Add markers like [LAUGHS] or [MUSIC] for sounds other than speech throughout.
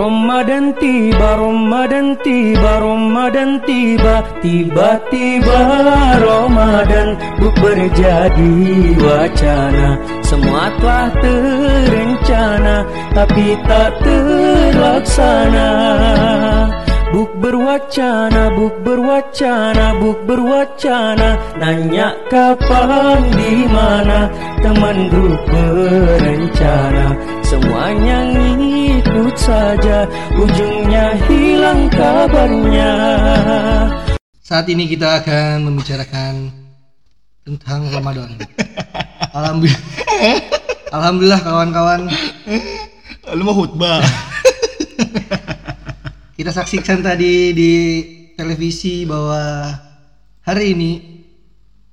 Ramadan tiba, Ramadan tiba, Ramadan tiba Tiba-tiba Ramadan bukber jadi wacana. Semua telah terencana tapi tak terlaksana. Buk berwacana, buk berwacana, buk berwacana Nanya kapan, di mana Teman grup berencana. Semuanya ngikut saja Ujungnya hilang kabarnya Saat ini kita akan membicarakan tentang Ramadan. [LAUGHS] Alhamdulillah. Alhamdulillah kawan-kawan Lu mau khutbah? [LAUGHS] kita saksikan tadi di televisi bahwa hari ini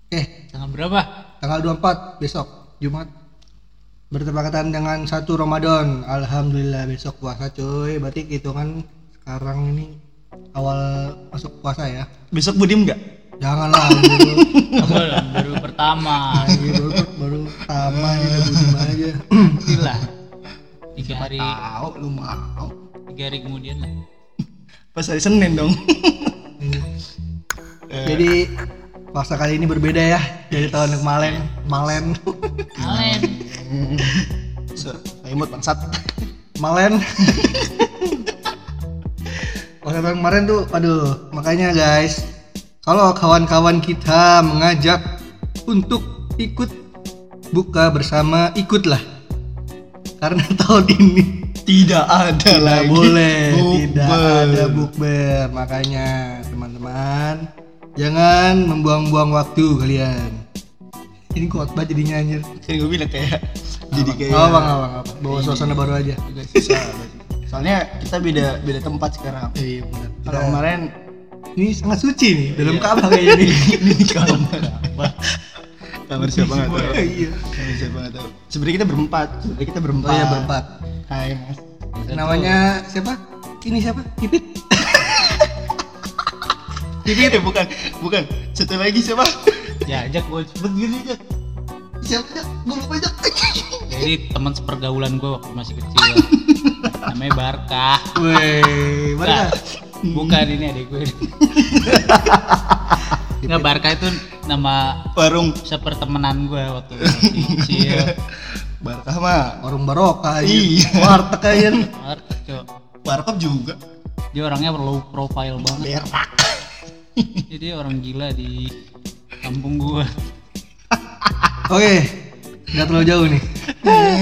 eh Tanggal berapa? tanggal 24 besok Jumat bertepatan dengan satu Ramadan. Alhamdulillah besok puasa cuy. Berarti hitungan sekarang ini awal masuk puasa ya. Besok budim nggak? Janganlah [LAUGHS] baru baru pertama. baru, baru pertama udah budim aja. Gila. Tiga hari, Tahu lu mau. tiga hari kemudian lah. Pas hari Senin dong. [LAUGHS] Jadi puasa kali ini berbeda ya dari tahun kemarin. Malen, Alen. [LAUGHS] So, imut bangsat. malen. [LAUGHS] Puasa tahun kemarin tuh, aduh, makanya guys, kalau kawan-kawan kita mengajak untuk ikut buka bersama, ikutlah. Karena [LAUGHS] tahun ini Tidak ada tidak lagi. boleh, tidak ada bukber. Makanya teman-teman, jangan membuang-buang waktu kalian. Ini kuat banget jadinya anjir. Kan gue bilang kayak jadi kayak Apa, apa. Bawa suasana baru aja. Soalnya kita beda beda tempat sekarang. Iya benar. Kalau kemarin Ini sangat suci nih, dalam Ka'bah kayaknya nih. [LAUGHS] ini kamar apa? Kamar siapa nggak tahu. Iya. Kamar siapa nggak tahu. Sebenarnya kita berempat. Sebenarnya kita berempat. Oh iya berempat. Hai mas. Namanya siapa? Ini siapa? Pipit. Pipit [LAUGHS] ya bukan bukan. Satu lagi siapa? Ya, ajak gue cepet gini aja. Siapa? Gue lupa aja. Jadi teman sepergaulan gue waktu masih kecil. Namanya Barkah. Weh? Nah, bukan ini adik gue. [LAUGHS] Nggak Barkah itu nama Warung sepertemenan gue waktu masih kecil. Barkah mah. Warung barokah. Iya. Warteg aja. Barkah, Cok. Barkah juga. Dia orangnya low profile banget. Berak. Jadi orang gila di kampung gua. [LAUGHS] Oke, nggak terlalu jauh nih.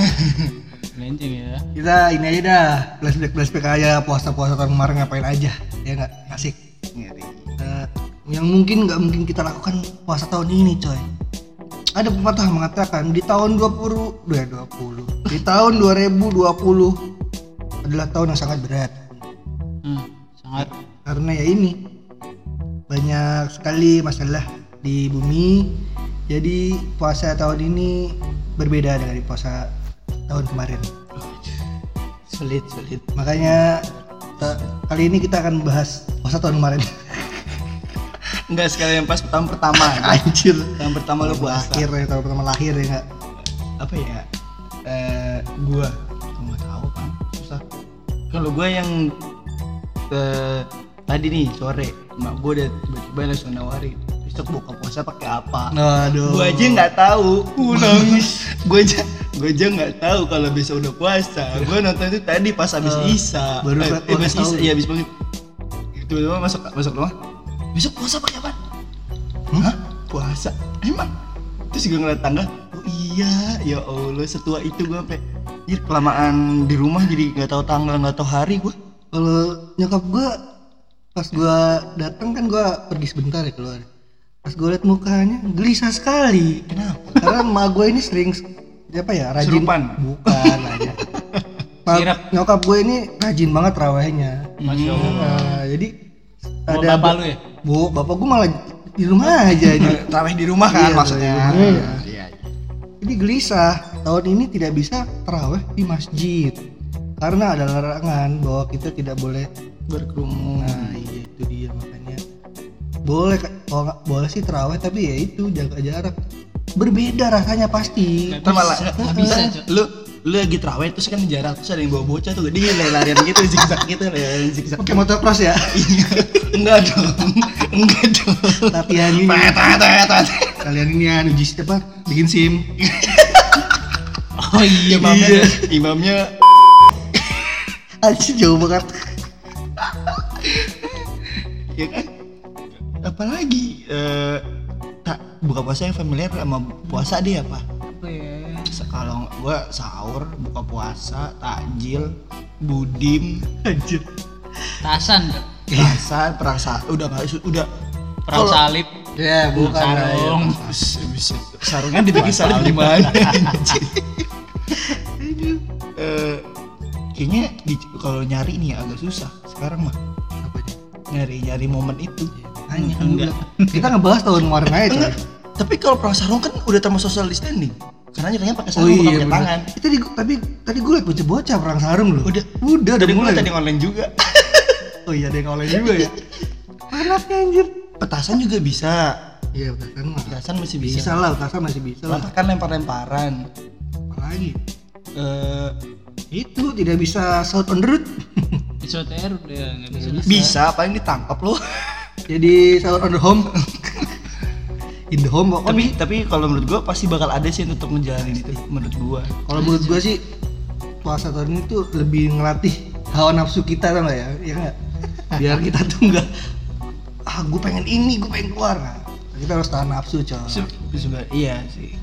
[LAUGHS] Lenceng ya. Kita ini aja dah, flashback flashback aja puasa-puasa tahun kemarin ngapain aja, ya nggak? Asik. Eh, yang mungkin nggak mungkin kita lakukan puasa tahun ini coy ada pepatah mengatakan di tahun 20 dua 20 di tahun 2020 adalah tahun yang sangat berat Hmm, sangat karena ya ini banyak sekali masalah di bumi. Jadi puasa tahun ini berbeda dari puasa tahun kemarin. Sulit sulit. makanya ta- kali ini kita akan membahas puasa tahun kemarin. [LAUGHS] Enggak sekalian pas tahun pertama. anjir. Tahun pertama lu puasa. lahir ya tahun pertama lahir ya nggak apa ya? Eh gua. Nggak tahu kan susah. Kalau gua yang eh, tadi nih sore. Mak gua udah tiba-tiba langsung nawarin besok buka puasa pakai apa Aduh. gua aja nggak tahu gua nangis [LAUGHS] gua aja gua aja nggak tahu kalau besok udah puasa gua nonton itu tadi pas habis Eh, isya baru eh, eh, habis pas tahu. isya ya habis banget tiba-tiba masuk masuk rumah besok puasa pakai apa Hah? Puasa? Emang? Terus juga ngeliat tanggal Oh iya, ya Allah setua itu gue sampai Jadi kelamaan di rumah jadi nggak tahu tanggal nggak tahu hari gue kalau nyokap gua pas gua datang kan gua pergi sebentar ya keluar pas gua liat mukanya gelisah sekali Kenapa? karena emak gua ini sering apa ya rajin Serupan? bukan aja [LAUGHS] Ma- Sirap. nyokap gue ini rajin banget rawehnya Masya Allah. Nah, jadi Bawa bapak lu ya? bu bapak gua malah di rumah aja ini [LAUGHS] Terawih di rumah kan Iya, maksudnya di rumah, Iya, iya. Jadi gelisah, tahun ini tidak bisa terawih di masjid karena ada larangan bahwa kita tidak boleh Berkerumun Nah, iya itu dia makanya boleh kalau nggak boleh sih terawih tapi ya itu jaga jarak. Berbeda rasanya pasti. Nggak Ntar malah bisa, nggak bisa. Lu lu lagi terawih terus kan jarak terus ada yang bawa bocah tuh dia lari-larian gitu [LAUGHS] zigzag gitu larian zigzag Pakai motocross ya. enggak dong enggak dong Latihan ini. Kalian ini ya uji apa? Bikin SIM. Oh iya, imamnya imamnya Anjir jauh banget. ya kan apalagi eh tak buka puasa yang familiar sama puasa dia apa apa ya? Se- kalau gua sahur buka puasa takjil budim [LAUGHS] Anjir. Tasan, Kak. puasa perang sa udah nggak udah perang Kalau- salib, Ya, bukan lah, ya. sarung. Buset. sarungnya dibikin salib gimana anjir? [LAUGHS] Eh, kayaknya di- kalau nyari nih agak susah sekarang mah Apa nyari nyari momen itu Kan Enggak. Kita ngebahas tahun kemarin aja, coy. Enggak. tapi kalau perang sarung kan udah termasuk social distancing karena nyarinya pakai Oh sarung bukan iya, pakai bener. tangan Itu tadi tapi tadi gue liat bocah-bocah perang sarung loh. Udah. udah, udah tadi gue mulai. tadi online juga [LAUGHS] Oh iya, ada yang online juga ya. [LAUGHS] Panasnya anjir. petasan juga bisa Iya, utasan mah. petasan masih Bisa bisa, lah, utasan masih bisa lah. Kan lempar-lemparan Apalagi Eh, itu tidak bisa shout on the road. Isoter udah nggak bisa. bisa paling ditangkap loh [LAUGHS] Jadi shout on the home. [LAUGHS] In the home pokoknya. tapi tapi kalau menurut gua pasti bakal ada sih untuk ngejalanin itu menurut gua Kalau menurut gua sih puasa tahun ini tuh lebih ngelatih hawa nafsu kita tau gak ya? Iya nggak? [LAUGHS] Biar kita tuh nggak ah gue pengen ini, gue pengen keluar. Nah, kita harus tahan nafsu coy. Se- iya sih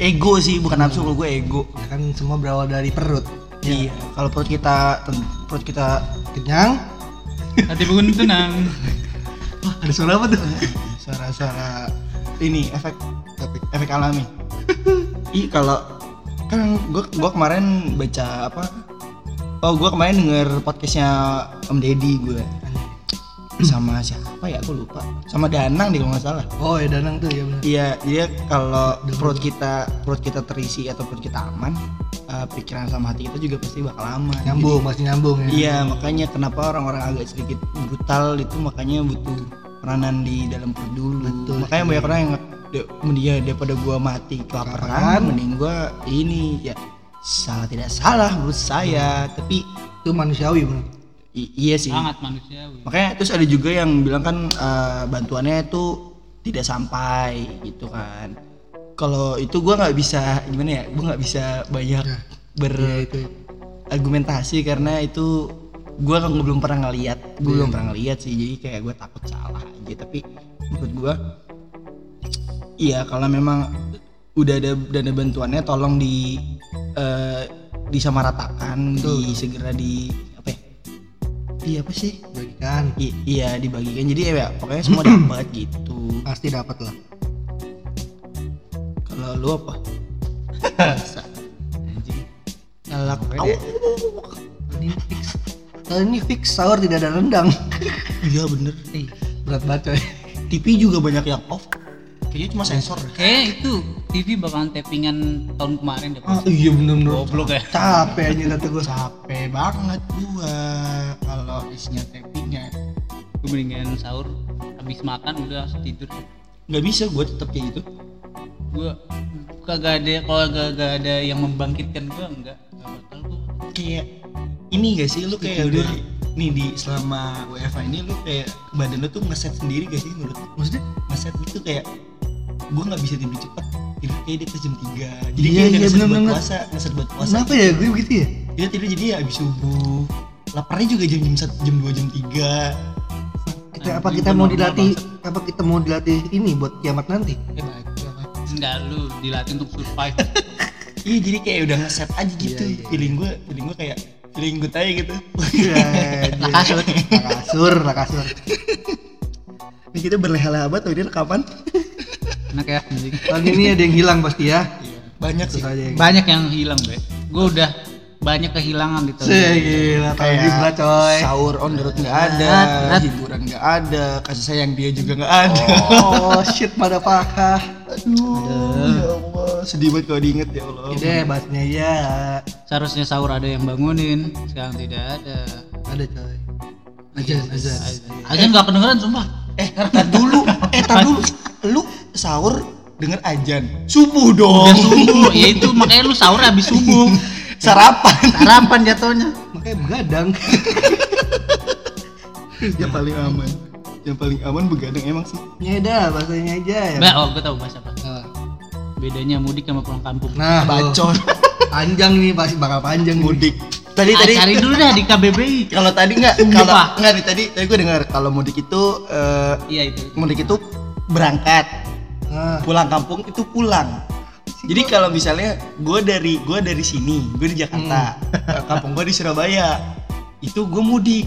ego sih bukan nafsu kalau gue ego Ya kan semua berawal dari perut. iya kalau perut kita perut kita Kenyang. Hati pun tenang. [LAUGHS] Wah, ada suara apa tuh? suara-suara ini efek efek alami. [LAUGHS] Ih kalau kan gua gua kemarin baca apa? Oh gua kemarin denger podcastnya Om Deddy gue sama siapa ya? Aku lupa. Sama Danang deh kalau nggak salah. Oh ya Danang tuh ya benar. iya dia kalau perut kita perut kita terisi atau perut kita aman eh, pikiran sama hati kita juga pasti bakal aman Nyambung, masih nyambung ya. Iya, makanya kenapa orang-orang agak sedikit brutal itu makanya butuh peranan di dalam perut dulu. Betul makanya banyak orang yang "De- dia daripada gua mati Kelaparan. mending gua ini ya salah tidak salah menurut saya, tapi Itu manusiawi benar. i- iya sih. Sangat manusiawi. Makanya terus ada juga yang bilang kan eh, bantuannya itu tidak sampai gitu kan. Kalau itu gua nggak bisa gimana ya, gua nggak bisa banyak Ya. ber Iya argumentasi karena itu gue kan belum pernah ngeliat. Gue Iya. belum pernah ngeliat sih jadi kayak gue takut salah aja. Tapi menurut gue iya kalau memang udah ada dana bantuannya tolong di eh, disamaratakan di segera di apa ya? Di apa sih? Bagikan. I- iya dibagikan. Jadi ya pokoknya [CLEARS THROAT] semua dapat gitu. Pasti dapat lah. Kalau lu apa dia- Ini fix. Ini fix sahur tidak ada rendang. iya bener Ih, berat banget coy. TV juga banyak yang off kayaknya cuma sensor. Kayak itu TV bakalan tappingan tahun kemarin deh. Ah, iya bener bener. Goblok ya. Capek aja kata gue. capek banget gua kalau isinya tappingnya Gue mendingan sahur habis makan udah langsung tidur. nggak bisa gua tetap kayak gitu Gue kagak ada kalau kagak ada yang membangkitkan gue enggak. Bakal gue. kayak ini gak sih lu kayak udah nih di selama WFA ini lu kayak badan lu tuh ngeset sendiri gak sih menurut? Maksudnya? ngeset itu kayak gua nggak bisa tidur cepet tidur kayak dia jam 3 jadi Iya, kayak iya, ngeset buat puasa ngeset buat puasa Kenapa ya gue begitu ya? dia tidur jadi ya habis subuh laparnya juga jam jam satu jam 2 jam 3 Kita Nah, apa kita mau dilatih apa kita mau dilatih ini buat kiamat nanti? Enggak lu dilatih untuk survive. [LAUGHS] Iya jadi kayak udah ngeset aja gitu Iya, iya, feeling gue feeling gue kayak feeling gue aja gitu Iya, [LAUGHS] kasur, kasur, kasur. ini kita berleha-leha banget tuh ini rekaman Enak ya anjing. Tahun ini ada yang hilang pasti ya. banyak sih Terus aja yang Banyak yang hilang, Bre. Gue udah banyak kehilangan di tahun ini. Sih, gila tahun ini berat coy. sahur on the road nggak ada berat. hiburan nggak ada kasih sayang dia juga nggak ada Oh shit pada pakah. aduh ya Allah sedih banget kalau diinget ya Allah Ya deh bahasnya ya. Seharusnya sahur ada yang bangunin, sekarang tidak ada. Ada coy. Azan, azan. Azan nggak kedengeran sumpah. eh tar dulu eh tar dulu lu sahur denger ajan subuh dong Udah subuh, ya itu makanya lu sahur habis subuh. [LAUGHS] Sarapan. Sarapan jatuhnya. makanya begadang [LAUGHS] yang paling aman. Yang paling aman begadang emang sih. nyeda bahasanya aja ya Mbak, oh gue tahu bahasa apa. Nah, Bedanya mudik sama pulang kampung. nah. Bacot. panjang nih pasti bakal panjang nih. mudik. Tadi Ah, tadi cari dulu dah di KBBI. kalau tadi nggak kalau nggak nih tadi tadi gue dengar kalau mudik itu eh, Iya itu. mudik itu berangkat nah pulang kampung itu pulang jadi kalau misalnya gue dari gue dari sini gue di Jakarta eh, kampung gue di Surabaya itu gue mudik.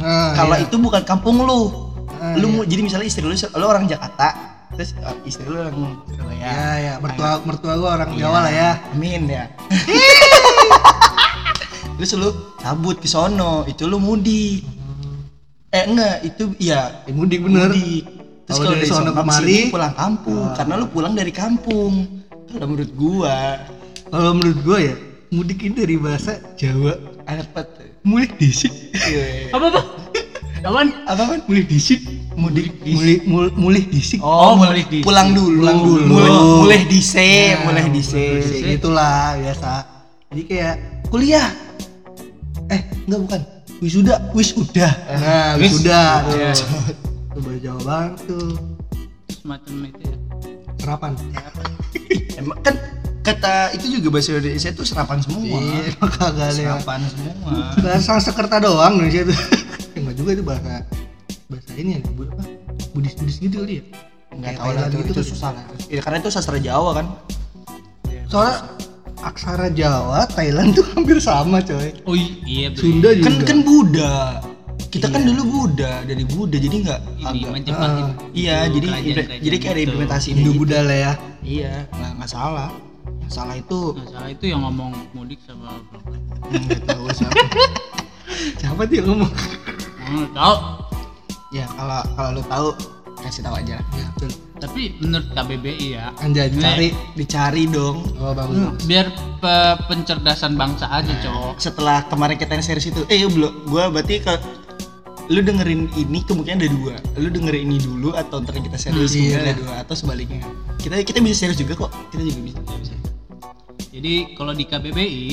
Nah kalau iya. itu bukan kampung lu. Ah, lu iya. jadi misalnya istri lu lu orang Jakarta terus eh, istri lu orang Surabaya. Ya ya mertua mertua gua orang Jawa lah ya. Amin ya. [LAUGHS] Terus lu cabut ke sono itu lu mudik. Eh enggak itu ya Eh, mudik bener. mudik terus Kalau dari sono kemari, pulang kampung Ah. karena lu pulang dari kampung. Kalau menurut gua kalau menurut gua ya mudik ini dari bahasa Jawa. Apa tuh mulik disik Apa apa? Apaan? apa kan mulih disik mudik mulih mul- mulih disik oh, Oh, mul- mulai di- pulang dulu. Pulang dulu. mulai mulai dise Nah, mulai dise mulih itulah biasa. Jadi kayak kuliah. Eh enggak bukan. Wisuda. Wisuda. Nah Wis- wisuda. Iya. Tuh bahasa Jawa banget tuh. Semacam itu ya. serapan. Emang kan kata itu juga bahasa Indonesia itu serapan semua. Iya kagak ada yang- serapan semua. Bahasa Sanskerta doang Indonesia itu enggak juga itu bahasa bahasa ini ya bu- apa? Budis Budis gitu kali ya? Nggak Kayak tahu lah Thailand itu, gitu itu kan. susah. Lah ya, karena itu sastra Jawa kan. Soalnya aksara Jawa Thailand tuh hampir sama coy. Oh iya bener. Sunda juga. kan kan Buddha kita kan dulu Buddha dari Buddha jadi nggak agak itu iya jadi kerajaan-kerajaan jadi kayak ada gitu. implementasi Hindu gitu. Buddha lah ya. Iya. Nggak nggak salah. Yang salah itu. Nah, salah itu yang ngomong mudik sama nggak tahu siapa. [LAUGHS] Siapa yang ngomong? Oh, tahu. ya kalau kalau lu tahu kasih tahu aja ya betul. Tapi menurut KBBI ya, anjay Ini- cari dicari dong. Oh bagus Hmm, biar pe- pencerdasan bangsa aja, cowok. setelah kemarin kita series itu eh belum. Gua berarti kalau lu dengerin ini kemungkinan ada dua lu dengerin ini dulu atau ntar kita serius Hmm, iya. ada dua atau sebaliknya kita kita bisa serius juga kok kita juga bisa Jadi kalau di KBBI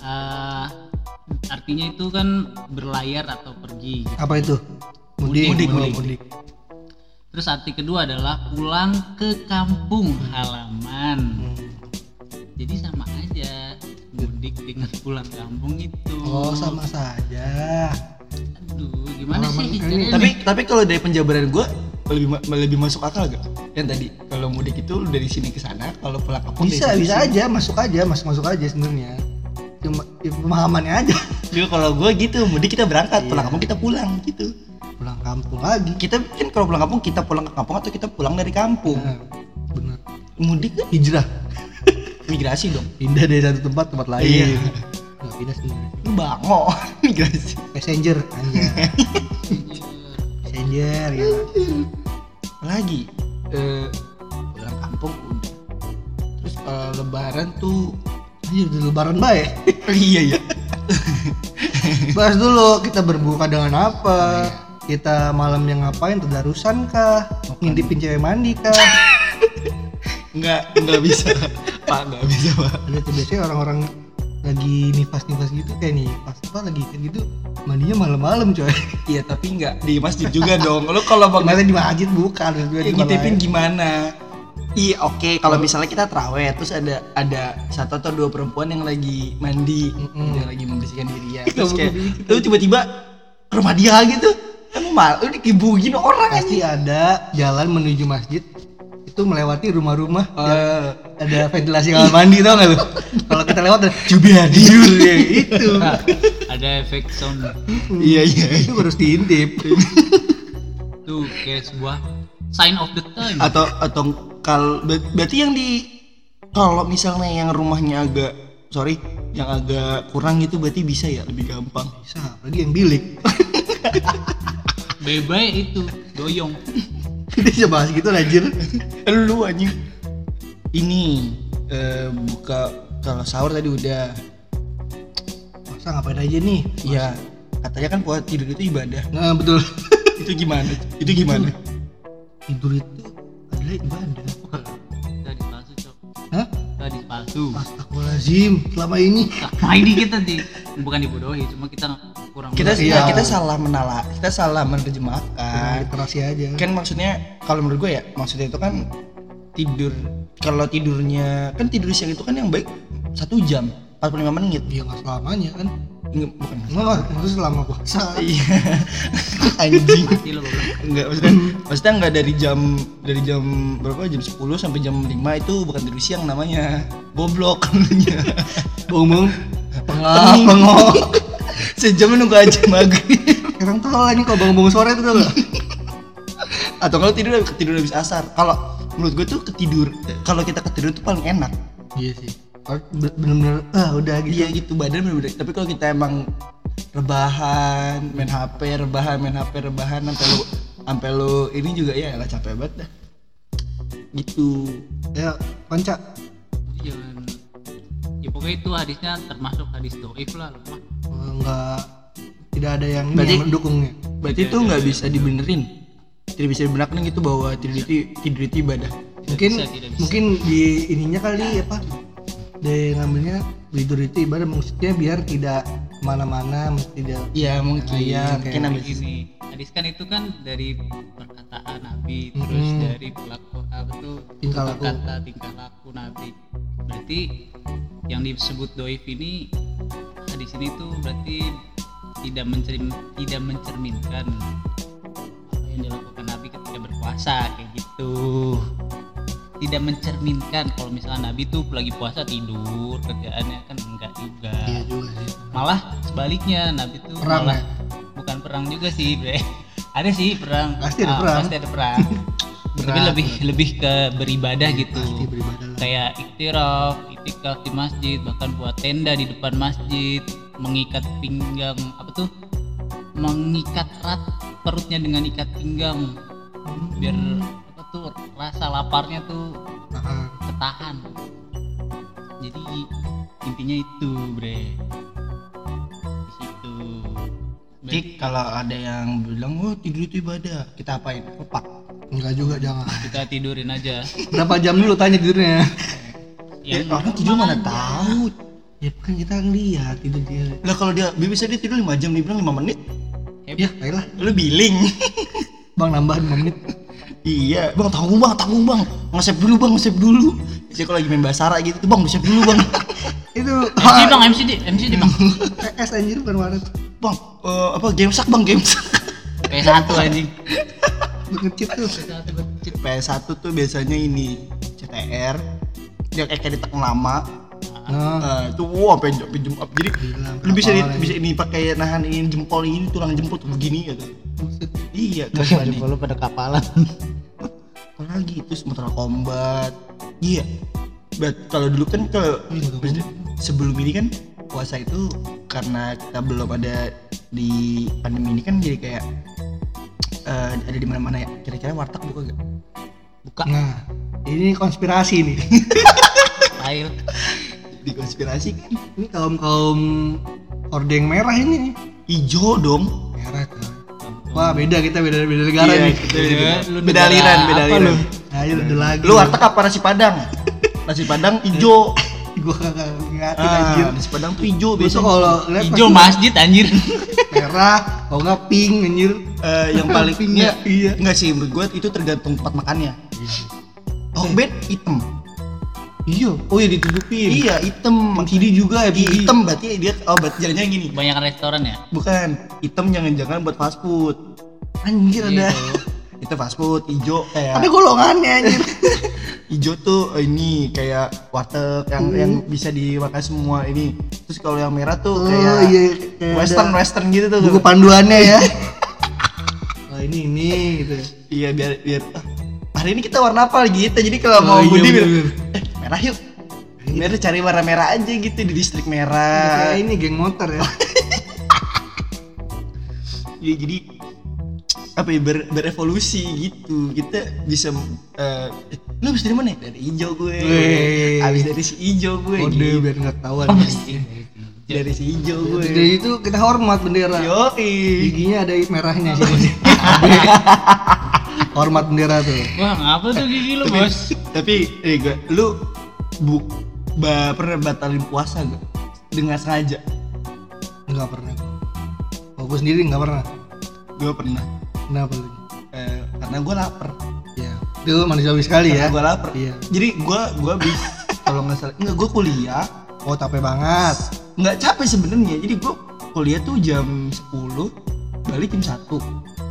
eh, artinya itu kan berlayar atau pergi. apa itu mudik Mudik, mudik. mudik. Terus arti kedua adalah pulang ke kampung halaman. Hmm. Jadi sama aja mudik dengan pulang kampung itu. oh sama saja Aduh, gimana sih? ini. tapi tapi kalau dari penjabaran gua lebih ma- lebih masuk akal gak yang tadi kalau mudik itu lu dari sini ke sana kalau pulang kampung bisa bisa sini. aja masuk aja masuk masuk aja sebenarnya cuma ya, pemahamannya aja Juga [LAUGHS] kalau gua gitu mudik kita berangkat pulang Iya. kampung kita pulang gitu pulang kampung lagi kita kan kalau pulang kampung kita pulang ke kampung atau kita pulang dari kampung nah, bener mudik kan hijrah [LAUGHS] migrasi dong pindah dari satu tempat tempat lain Iya. Nggak pindah sebenarnya lu bango. [LAUGHS] Migrasi messenger anjay [LAUGHS] messenger ya. Lagi? Eh, pulang kampung udah. Terus eh, lebaran tuh anjir udah lebaran baik [LAUGHS] iya iya. Bahas dulu kita berbuka dengan apa? Kita malam yang ngapain tadarusan kah? Ngintipin cewek mandi kah? Nggak nggak bisa. Pak nggak bisa pak. Tuh biasanya orang-orang lagi nifas-nifas gitu kayak nih pas apa lagi kayak gitu mandinya malam-malam coy. Iya tapi nggak di masjid juga dong. Lo kalau bangun di masjid? Bukan ya, lain. gimana? Iya oke. Kalau misalnya kita terawih terus ada ada satu atau dua perempuan yang lagi mandi Mm-mm. yang lagi membersihkan diri ya. Terus Kamu kayak lu tiba-tiba ke rumah dia gitu. Emang mal lu dikibugin orang pasti aja ada jalan menuju masjid itu melewati rumah-rumah yang Eh, ada ventilasi kamar mandi tau gak lu? [LAUGHS] Kalau kita lewat ada jubiadiur ya itu. [LAUGHS] Nah, ada efek sound. Iya iya itu harus diintip. [LAUGHS] Tuh kayak sebuah sign of the time. atau atau kal ber- berarti yang di kalau misalnya yang rumahnya agak sorry yang agak kurang gitu berarti bisa ya? Lebih gampang. Bisa apalagi yang bilik. Bebe itu doyong. [LAUGHS] kita bisa bahas gitu anjir lu anjing. Ini eh, buka kalau sahur tadi udah. Masa ngapain aja nih? Iya katanya kan puasa tidur itu ibadah. Nah betul. [LAUGHS] Itu gimana? Itu gimana? Tidur. Itu adalah ibadah. Tadi palsu, Cok. Hah? Tadi palsu. Astagfirullah Lazim selama ini. Nah ini kita di bukan dibodohi, cuma kita kurang kita Iya. ya, kita salah menala kita salah menerjemahkan. Literasi aja. Kan maksudnya kalau menurut gue ya maksudnya itu kan tidur kalau tidurnya kan tidur siang itu kan yang baik satu jam 45 menit. Ya nggak selamanya kan? Nggak, bukan Enggak, maksudnya selama puasa. Iya. [LAUGHS] Anjing. Mati lo goblok. enggak maksudnya maksudnya enggak dari jam dari jam berapa? Jam 10 sampai jam 5 itu bukan tidur siang namanya. Goblok namanya. Bong tengah Pengong. bengong sejam nunggu aja maghrib tahu lah ini kalau bangun-bangun sore itu tuh gak? atau kalau tidur tidur habis asar kalau menurut gue tuh ketidur kalau kita ketidur tuh paling enak Iya sih. Bener-bener ah udah gitu. iya gitu badan bener-bener tapi kalau kita emang rebahan main HP rebahan main HP rebahan sampai lu sampai lu ini juga ya lah capek banget dah gitu Ya, panca. Jangan ya pokoknya itu hadisnya termasuk hadis doif lah lemah. Enggak tidak ada yang ini Berarti- yang mendukungnya. berarti itu nggak bisa dibenerin tidak bisa dibenarkan gitu bahwa tidur itu tidur itu ibadah Mungkin bisa, tidak bisa. mungkin di ininya kali apa? Di namanya tidur itu ibadah maksudnya biar tidak ke mana-mana, tidak Iya mungkin Iya, mungkin kayak habis Gini, hadis kan itu kan dari perkataan Nabi, terus Mm-mm. dari pelaku apa tuh Tingkah laku. kata tingkah laku Nabi. Berarti yang disebut doif ini hadis ini tuh berarti tidak mencermin tidak mencerminkan apa yang dilakukan Nabi ketika berpuasa kayak gitu. Tidak mencerminkan kalau misalnya Nabi tuh lagi puasa tidur kerjaannya kan enggak juga Iya juga sih. malah sebaliknya Nabi tuh Perang malah ya? bukan perang juga sih bre ada sih perang Pasti ada Ah, perang. pasti ada perang [LAUGHS] tapi lebih lebih ke beribadah gitu Pasti beribadah lah. kayak iktiraf itikaf di masjid bahkan buat tenda di depan masjid mengikat pinggang apa tuh? Mengikat erat perutnya dengan ikat pinggang. Biar apa tuh rasa laparnya tuh ketahan. Jadi intinya itu bre. Di situ. Tik kalau ada yang bilang oh tidur itu ibadah. Kita apain? Lepak enggak juga jangan. kita tidurin aja. Berapa jam dulu tanya tidurnya? [LAUGHS] ya, yang orang tidur mana tahu. Ya. Kan kita ngeliat tidur dia. lah kalau dia bisa dia tidur 5 jam dia bilang 5 menit. Ya, baiklah. lu billing. [LAUGHS] Bang nambah 5 menit. iya. Bang tanggung bang tanggung bang. Ngesep dulu bang ngesep dulu. Saya kalau lagi main bahasa Arab gitu tuh bang ngesep dulu bang. [LAUGHS] Itu [LAUGHS] MC bang MC di MC di bang. PS anjir bukan waret. bang eh, apa game sak bang game sak P1 anjing. Ngecit tuh. PS1 tuh biasanya ini CTR yang kayak ditekan lama Nah, Nah, itu wow sampai sampai up. Jadi Gila, lu bisa di, bisa ini pakai nahan ini jempol ini tulang jempol tuh begini gitu. buset. Iya, keren nih. lu pada kapalan [LAUGHS] Apalagi itu Sumatera Combat. Iya. Bet kalau dulu kan kalau Iya, sebelum ini kan puasa itu karena kita belum ada di pandemi ini kan jadi kayak eh, ada di mana-mana ya. Kira-kira warteg buka gak? buka Nah, ini konspirasi nih. [LAUGHS] air Di konspirasi kan Ini kaum kaum hordeng merah ini nih. hijau dong. Merah tuh. Wah beda kita beda beda negara Iya, nih. kita beda- beda. lu Beda negara aliran, beda aliran. lu? Ayo udah lagi. Lu warteg apa nasi padang? [LAUGHS] nasi padang hijau. [LAUGHS] Gua kagak anjir. Ah, nasi padang tuh hijau biasanya. kalau lihat hijau masjid anjir merah, kalau nggak pink anjir. Eh, yang paling Pink enggak, ya? Iya. enggak sih menurut gua itu tergantung tempat makannya. Hokbed hitam. Iya. Oh ya ditutupin. Iya, hitam. Kiri juga ya. Iya, hitam berarti dia oh berarti jangan gini. banyak restoran ya Bukan, hitam jangan-jangan buat fast food. Anjir ada. Gitu. [LAUGHS] Itu fast food, hijau kayak Ada golongannya anjir. [LAUGHS] hijau tuh eh, ini kayak warteg yang Hmm. yang bisa dimakan semua ini. Terus kalau yang merah tuh Oh, kayak iya, kayak western ada western gitu tuh. Buku panduannya ya. [LAUGHS] Oh ini ini gitu. Iya biar biar ah, hari ini kita warna apa gitu. Jadi kalau mau Oh, iya, Budi bilang, eh merah yuk. Merah cari warna merah aja gitu di distrik merah. Ini geng motor ya. [LAUGHS] Ya, jadi apa ya ber, berevolusi gitu kita bisa eh eh, lu habis dari mana dari hijau gue Wih. habis dari si hijau gue Kode gitu. biar nggak ketahuan. dari si hijau gue Dari itu kita hormat bendera. yo Giginya ada merahnya sini. [LAUGHS] hormat bendera tuh. wah ngapa tuh gigi lu bos? tapi eh gue lu bu ba pernah batalin puasa gak? Dengan sengaja? Nggak pernah. Oh, gue sendiri nggak pernah. Gue pernah. Kenapa lu Eh, karena gue lapar. Ya itu manusiawi sekali ya. gue lapar. Iya. jadi gue gue bis kalau nggak salah. Nggak gue kuliah. Oh capek banget. Nggak capek sebenarnya. Jadi gue kuliah tuh jam 10 balik jam 1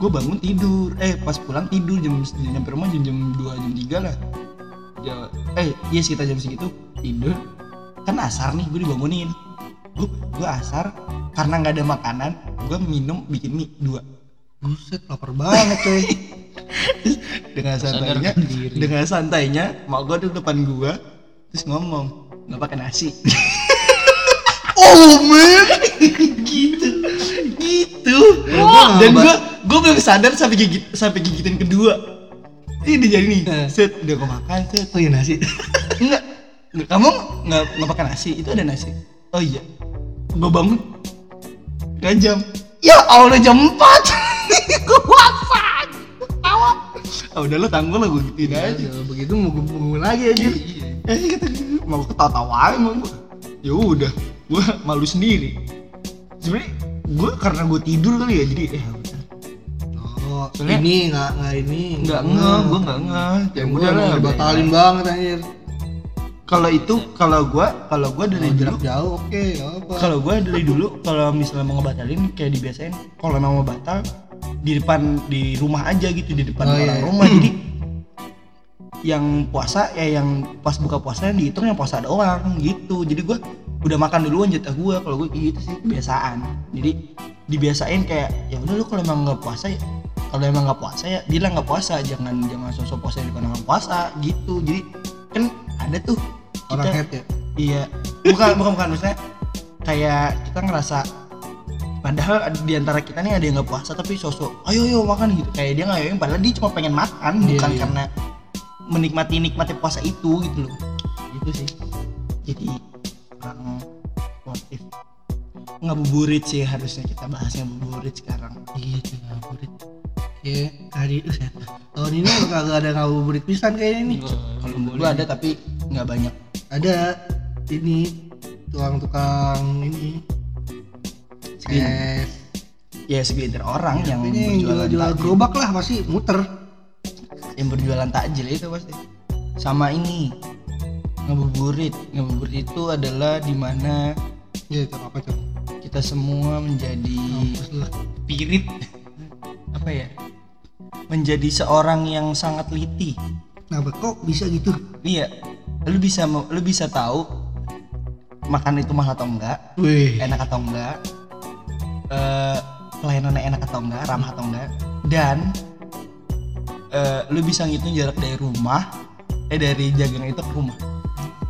gue bangun tidur. Eh pas pulang tidur jam nyampe rumah jam jam 2 jam 3 lah. Ja- eh iya sekitar jam segitu tidur. Kan asar nih gue dibangunin. Gue gue asar karena nggak ada makanan gue minum bikin mie dua. Buset lapar banget coy. [LAUGHS] Dengan santainya dengan santainya mak gue duduk depan gue terus ngomong nggak pakai nasi. [LAUGHS] Oh man. [LAUGHS] Gitu. Gitu. Wah. dan gue gue belum sadar sampai gigit sampai gigitan kedua. Ini udah jadi nih Eh. set udah gue makan set. Oh iya nasi. [LAUGHS] Enggak. Kamu nggak nggak pakai nasi? Itu ada nasi? Oh iya. Gue bangun. Gak jam. Ya allah jam 4 gue puasa awak ah udah lo tanggung lah gue gituin aja. Kalau begitu mau gue bangun lagi aja. Eh kata gue, mau ketawa-tawa aja emang gue ya udah gue malu sendiri. Sebenarnya gue karena gue tidur kali ya jadi eh oh Soalnya- ini nggak nggak ini. Nggak nge gue nggak nge ya udah lah batalin banget anjir. Kalau itu kalau gue kalau gue dari Kalau dulu jauh oke apa kalau gue dari dulu kalau misalnya mau ngebatalin kayak dibiasain kalau emang mau batal di depan di rumah aja gitu di depan Oh, orang iya. rumah. Jadi [CLEARS THROAT] yang puasa ya yang pas buka puasa yang dihitung yang puasa doang gitu. Jadi gue udah makan duluan jatah gue kalau gue gitu sih kebiasaan. Jadi dibiasain kayak ya udah lu kalau emang nggak puasa ya kalau emang nggak puasa ya bilang nggak puasa jangan jangan sosok puasa di orang puasa gitu. Jadi kan ada tuh orang kita- head ya? Iya, bukan bukan bukan maksudnya kayak kita ngerasa padahal ada- di antara kita nih ada yang nggak puasa tapi sosok ayo ayo makan gitu. Kayak dia ngayoin padahal dia cuma pengen makan Iya, bukan iya. karena menikmati nikmati puasa itu gitu loh. Gitu sih. Jadi kurang sportif ngabuburit sih harusnya kita bahas ngabuburit sekarang. Iya ngabuburit ya hari itu ya. Tahun ini kagak ada ngabuburit pisan kayaknya nih kalau dulu ada tapi nggak banyak. Ada ini tukang-tukang ini. Segini. es ya segelintir orang yang ini yang berjualan takjil. gerobak lah pasti muter. Yang berjualan takjil itu pasti. Sama ini ngabuburit ngabuburit itu adalah di mana ya itu apa tuh kita semua menjadi. Pirit. Apa ya? Menjadi seorang yang sangat liti. Kenapa kok bisa gitu? iya. Lu bisa lu bisa tahu makan itu mahal atau enggak? Wih, enak atau enggak? Eh pelayanannya enak atau enggak? Ramah atau enggak? Dan eh, lu bisa ngitung jarak dari rumah eh dari jagang itu ke rumah.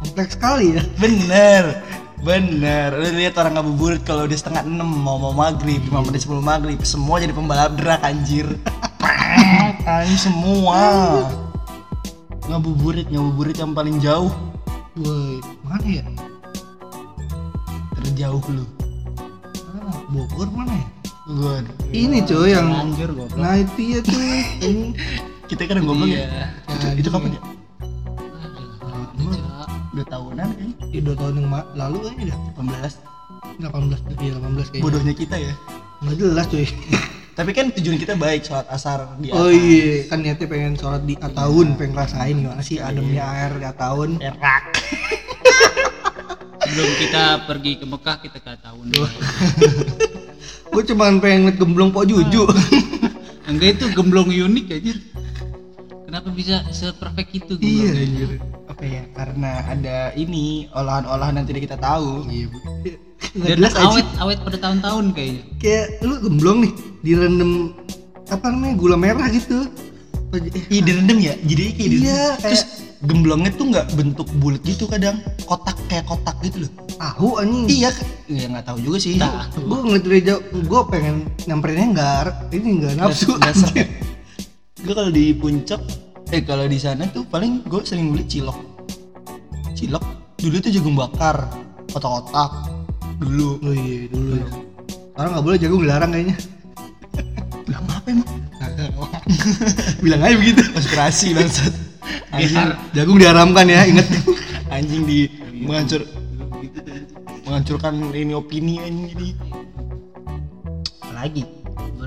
Kompleks sekali ya. Bener, bener. Lu lihat orang ngabuburit kalau udah setengah enam mau mau maghrib, lima menit sebelum maghrib, semua jadi pembalap drag anjir. [LAUGHS] Kalian semua ngabuburit, ngabuburit yang paling jauh, Woi, mana ya? terjauh lu. Ah, Bogor mana ya? Gue, Ini cuy yang Anjur goblok. Nah itu ya tuh [LAUGHS] ini. kita kan ngobrol Iya. ya. Itu, itu kapan ya? Cak. Dua tahunan Di dua tahun yang lalu kayaknya dah 18 18 iya 18 kayaknya. Bodohnya kita ya. Nggak jelas cuy. [LAUGHS] Tapi kan tujuan kita baik sholat asar di Oh atas. iya, kan niatnya pengen sholat di Ataun, pengen ngerasain gimana sih ademnya air di Ataun. Erak. Sebelum kita pergi ke Mekah kita ke tahun. [LAUGHS] Gue cuman pengen ngeliat gemblong pok juju. Enggak itu gemblong unik aja. Kenapa bisa seperfect itu iya gemblong? anjir. Apa ya? Karena ada ini olahan-olahan yang tidak kita tahu. Iya. Bu. Dan jelas awet aja. awet pada tahun-tahun kayaknya. Kayak lu gemblong nih, direndam apa namanya gula merah gitu. Eh, Iya direndam ya, jadi kayak. Iya, Terus gemblongnya tuh nggak bentuk bulat gitu kadang, kotak kayak kotak gitu loh. tahu anjing. Iya, ya nggak tahu juga sih. Tahu. gue ngeliat dari jauh gue pengen nyamperinnya nggak ini nggak nafsu Nggak ser- Gue kalau di puncak, eh kalau di sana tuh paling gue sering beli cilok. Cilok dulu tuh jagung bakar, kotak-kotak. Dulu. oh iya dulu ya. Sekarang nggak boleh jagung dilarang kayaknya. Bilang apa emang? [LAUGHS] bilang aja begitu. Konspirasi bangsat. [LAUGHS] Anjir, jagung diharamkan ya inget [LAUGHS] anjing di menghancur menghancurkan ini opini anjing jadi. Apalagi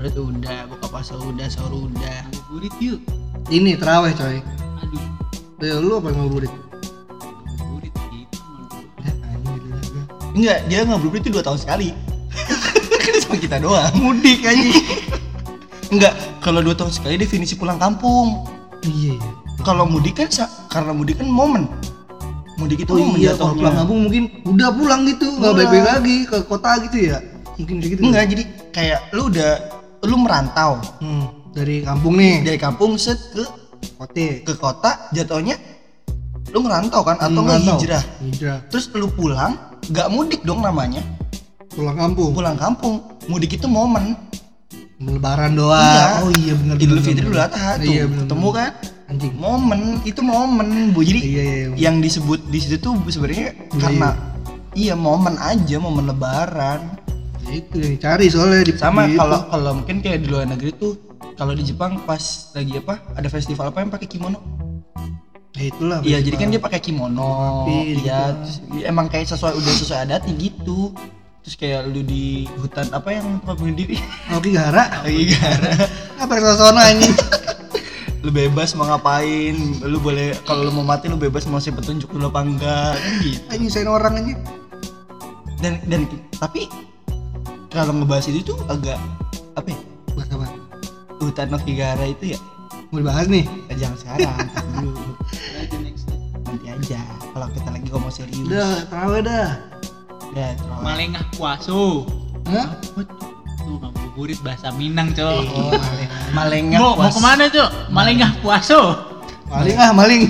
Berat udah, buka puasa udah, sahur udah. Ngabuburit yuk. Ini teraweh coy. Aduh, Dari lu apa yang ngabuburit? ngabuburit gitu. ngabuburit. Ya, gitu aja. Enggak, dia ngabuburit itu dua tahun sekali. [LAUGHS] kan sama kita doang. Mudik anjing. Enggak, kalau dua tahun sekali definisi pulang kampung. iya iya. Kalau mudik kan karena mudik kan momen. Mudik itu Oh momen iya, kalau pulang kampung mungkin udah pulang gitu, nggak balik lagi ke kota gitu ya? Mungkin gitu. Enggak, jadi kayak lu udah lu merantau Hmm, dari kampung nih, dari kampung set ke kota. ke kota jatuhnya lu ngerantau kan atau Hmm, nggak tahu. hijrah Hijrah. terus lu pulang nggak mudik dong namanya Pulang kampung. pulang kampung mudik itu momen Lebaran doang. Iya. Oh iya benar. Idul Fitri. Idul Adha tuh Iya ketemu kan Anjing. momen itu momen bu jadi Iya iya. iya. yang disebut di situ tuh sebenarnya karena iya momen aja momen lebaran itu yang dicari soalnya di sama kalau kalau mungkin kayak di luar negeri tuh kalau di Jepang pas lagi apa ada festival apa yang pakai kimono Ya, itulah. Iya, jadi kan dia pakai kimono. Iya, gitu. emang kayak sesuai udah sesuai adatnya gitu. Terus kayak lu di hutan apa yang tempat bunuh diri? Oke gara. Iya. Apa yang sono anjing? [LAUGHS] lu bebas mau ngapain, lu boleh kalau lu mau mati lu bebas mau kasih petunjuk dulu apa enggak kan gitu. Anjing saya orang anjing. Dan dan tapi kalau ngebahas itu tuh agak apa ya? Bahas apa? Hutan Novigara itu ya Mau dibahas nih? eh, jangan sekarang, [LAUGHS] dulu nanti aja. Kalau kita lagi ngomong serius. Udah, terawih dah. Ya, terus. Malengah puaso. Hah? Tuh ngabuburit bahasa Minang, Cok. Oh, malengah Mau, mau ke mana, Cok? Malengah puaso. Maling ah, [LAUGHS] maling.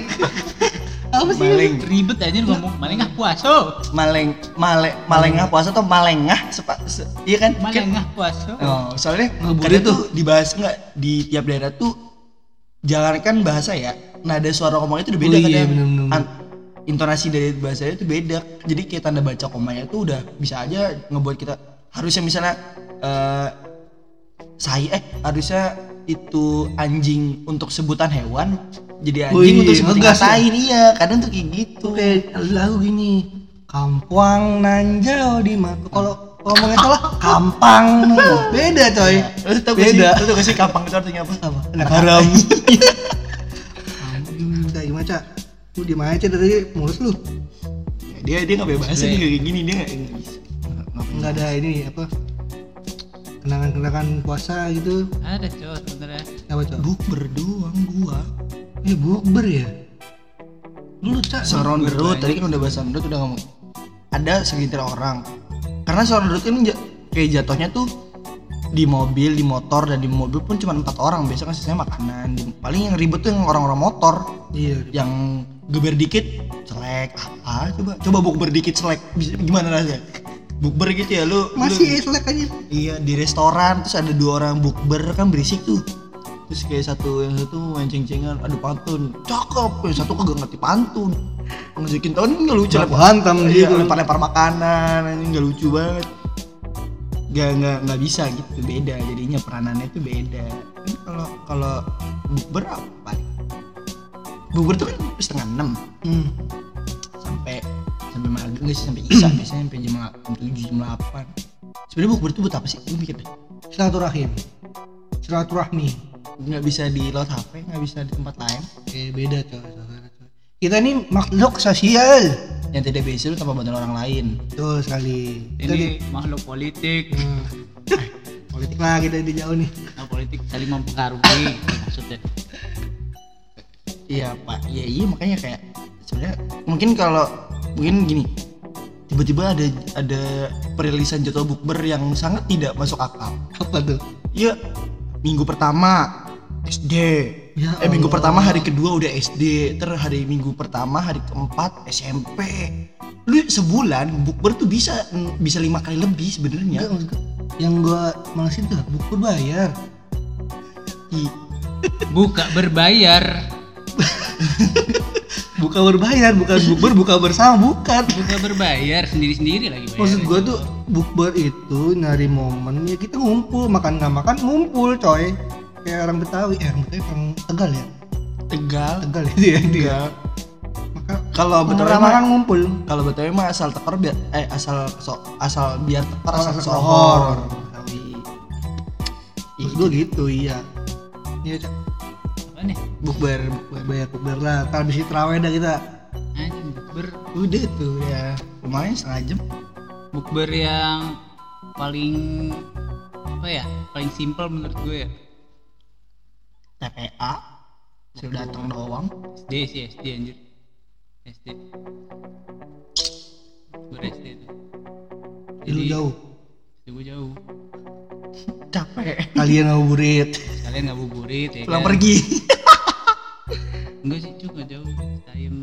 Apa sih? Maling. Ribet aja ngomong malengah puaso. maleng male malengah puasa atau malengah sepa, se- iya kan Kan- Malengah puaso. oh soalnya kadang tuh dibahas nggak di tiap daerah tuh jangankan bahasa ya nada suara ngomongnya itu udah beda Oh iya, kadang bener-bener. An- intonasi dari bahasanya itu beda jadi kayak tanda baca komanya tuh udah bisa aja ngebuat kita harusnya misalnya eh saya eh harusnya itu anjing untuk sebutan hewan jadi anjing Wih, untuk sebutan ngegas ya? ngatain iya kadang tuh kayak gitu Tuh kayak lagu gini. Kampang nanjau di mata. Kalau ngomongnya salah, [LAUGHS] kampang. Beda coy. Lu tau sih, Beda. lu tau gak sih kampang itu artinya apa? Apa? Anak haram. Cak, [LAUGHS] gimana cak? Lu di mana cak dari mulus lu? dia dia nggak bebas dia kayak gini dia nggak nggak ada ini apa? Kenangan-kenangan puasa gitu. Ada, Cok, sebenarnya. Apa cak? Bukber doang gua. Eh bukber ya? Lu cak? Surround the road tadi kan udah bahas on the road udah ngomong. Ada segelintir orang. Karena surround the road kan kayak jatuhnya tuh di mobil, di motor dan di mobil pun cuma empat orang. Biasa kan sisanya makanan. Paling yang ribet tuh yang orang-orang motor. Iya. Yang geber dikit selek apa coba coba bukber dikit selek gimana rasanya bukber gitu ya lu lu- Masih selek aja. Iya di restoran terus ada dua orang bukber kan berisik tuh. Terus kayak satu yang satu main ceng-cengan adu pantun. Cakep yang satu kagak ngerti pantun. Ngajakin tahun nggak lucu. Baku hantam iya, gitu. lempar-lempar makanan ini nggak lucu banget. Nggak nggak nggak bisa gitu beda. Jadinya peranannya itu beda. Kan kalau kalau bukber apa paling bukber tuh kan setengah enam. Hmm. sampai sampai maghrib nggak sih sampai isya. [CLEARS THROAT] Biasanya sampai jam tujuh jam delapan. Sebenarnya bukber itu buat apa sih? Gue mikir deh. Silaturahim. Silaturahmi. Nggak bisa di load HP nggak bisa di tempat lain Oke, beda coy. Kita ini makhluk sosial. yang tidak bisa tanpa bantuan orang lain Betul sekali. Kita di- Ini makhluk politik. Hmm. politik lah kita di jauh nih. Nah, politik saling mempengaruhi [LAUGHS] maksudnya. iya pak iya iya makanya kayak sebenarnya mungkin kalau mungkin gini tiba-tiba ada ada perilisan jadwal bukber yang sangat tidak masuk akal Apa tuh? Iya minggu pertama SD Ya eh minggu pertama hari kedua udah SD ter hari minggu pertama hari keempat SMP lu sebulan bukber tuh bisa bisa lima kali lebih sebenarnya yang gua malesin tuh buku bayar. Ih, Buka berbayar. [LAUGHS] Buka berbayar, bukan bukber buka bersama, bukan. Buka berbayar sendiri-sendiri lagi bayar. Maksud gua tuh bukber itu nyari momen ya kita ngumpul makan nggak makan ngumpul coy kayak orang Betawi eh orang Betawi orang Tegal ya Tegal Tegal itu ya dia maka Kalau betul Ramah ngumpul. kalau betul mah asal tekor biar eh asal so, asal biar tekor asal asal sohor. Maksud gue gitu iya. Iya cak. apa nih Bukber, bukber, banyak bukber lah. Abis itu terawih dah kita. anjing bukber Udah tuh ya. Lumayan setengah jam. bukber yang paling apa ya paling simpel menurut gue ya TPA. Sudah datang doang. SD sih SD anjir SD bukber SD itu Jadi jauh. SD gue jauh Capek. Kalian ngabuburit. kalian nggak buburit ya Pulang kan? pergi. [LAUGHS] enggak sih nggak jauh stasiun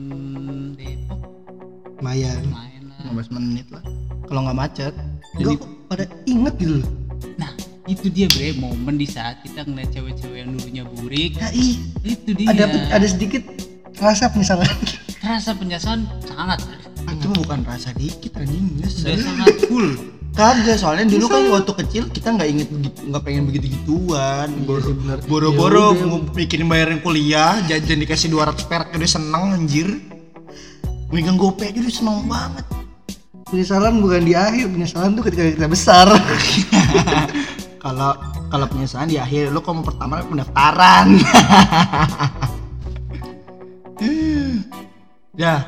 Depok Lumayan. main lah 15 menit lah. Kalau nggak macet. Gue pada inget gitu loh. nah itu dia bre momen di saat kita ngeliat cewek-cewek yang dulunya burik Ya ih, itu dia ada ada sedikit rasa penyesalan. rasa penyesalan sangat Itu bukan rasa dikit anjing. sudah nyesel. sangat full Kagak, soalnya dulu kan waktu kecil kita nggak inget begitu, nggak pengen begitu gituan. bener. Boro-boro Ya udah. mau mikirin bayarin kuliah, jajan dikasih 200 perak udah seneng anjir. Megang gope aja udah seneng banget. Penyesalan bukan di akhir, penyesalan tuh ketika kita besar. [LAUGHS] Kalau kalau penyesalan di akhir, lu kalau mau pertama pendaftaran. [LAUGHS] ya,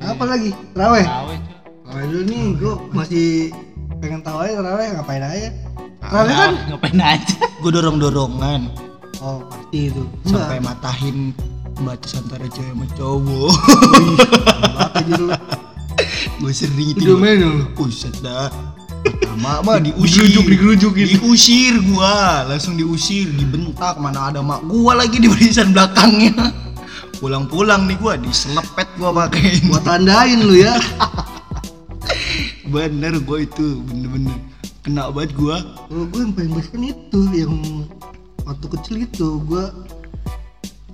Apa lagi? Terawih. Tahu cuk Terawih dulu nih, gue masih pengen tahu aja terawih ngapain aja. Terawih kan? Ngapain aja gue dorong-dorongan Oh pasti itu. sampai matahin batas antara cewek sama cowok. [LAUGHS] Gue sering itu. Main lu. Buset dah. Pertama mah diusir, Digerujuk, digerujukin. diusir gua, langsung diusir, dibentak mana ada mak gua lagi di barisan belakangnya. Pulang-pulang nih gua diselepet gua pakai. Gua tandain lu ya. [LAUGHS] Bener gua itu, bener-bener kena banget gua. Kalau gue yang paling besar itu yang waktu kecil itu gue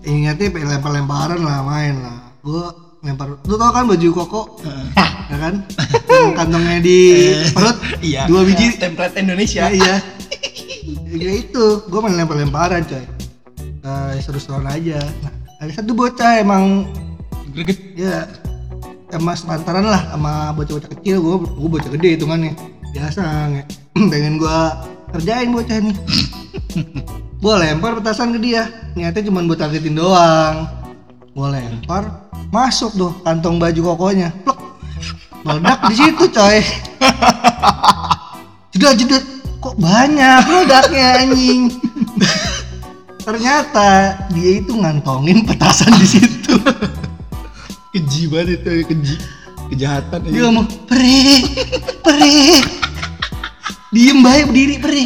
ingatnya pengen lempar-lemparan lah main lah. Gue lempar. Lu tau kan baju koko? ya kan? [LAUGHS] Yang kantongnya di perut. Iya. Dua biji. template Indonesia. Ya, iya. [LAUGHS] Ya itu, gue main lempar-lemparan coy. Eh, seru-seruan aja. Nah, ada satu bocah emang greget ya emang sepantaran lah sama bocah-bocah kecil gue gue bocah gede hitungannya biasa nge [CLEARS THROAT] pengen gue kerjain bocah nih [LAUGHS] gue lempar petasan ke dia niatnya cuma buat targetin doang gue lempar masuk tuh kantong baju kokonya. Plek. Meledak di situ coy. [LAUGHS] Jedat jedat kok banyak meledaknya anjing? Ternyata dia itu ngantongin petasan di situ. Keji banget itu, keji. Kejahatan dia ngomong peri peri. Diem baik berdiri peri.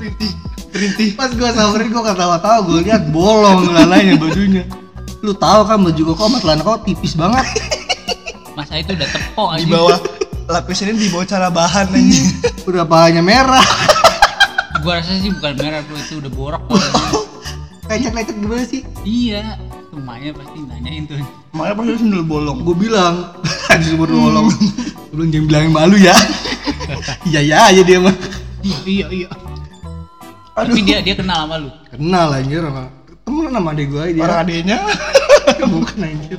Perintih, perintih. pas gua samperin gua ketawa-tawa gua lihat bolong lalanya bajunya lu tahu kan baju koko sama celana koko tipis banget. [LAUGHS] Masa itu udah tepok Di aja bawah lapisannya di bawah cara bahan anjing. [LAUGHS] udah banyak merah. [LAUGHS] Gua rasa sih bukan merah bro itu udah borok lecet-lecet gimana sih? Iya rumahnya pasti nanyain tuh. Makanya pas sendal bolong. gua bilang anjir baru bolong belum jangan bilangin malu ya. Iya ya aja dia mah. Iya iya iya. Tapi dia dia kenal sama lu? Kenal anjir sama temen sama adik gua dia Orang adenya [LAUGHS] bukan anjir.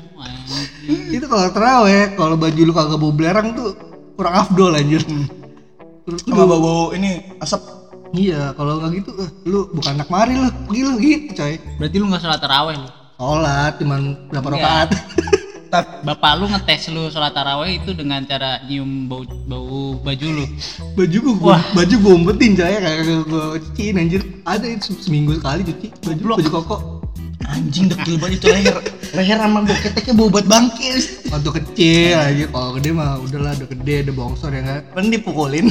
Itu kalau terawih kalau baju lu kagak bau belerang tuh kurang afdol anjir. Sama lu- bau-bau ini asap. iya kalau nggak gitu eh, lu bukan anak mari lu. Pergi lu gitu coy. Berarti lu nggak sholat taraweh lu? Sholat cuman berapa Iya. rakaat [LAUGHS] bapak lu ngetes lu sholat taraweh itu dengan cara nyium bau bau baju lu. Baju gua, gua baju gua umpetin coy kayak gua cuciin anjir. Ada itu se- seminggu sekali cuci baju Goblok. baju koko. Anjing dekil banget itu leher. Leher sama boketeknya bau banget bangkit. waktu kecil aja. Kalau gede mah udahlah udah gede udah bongsor ya kan Kan dipukulin.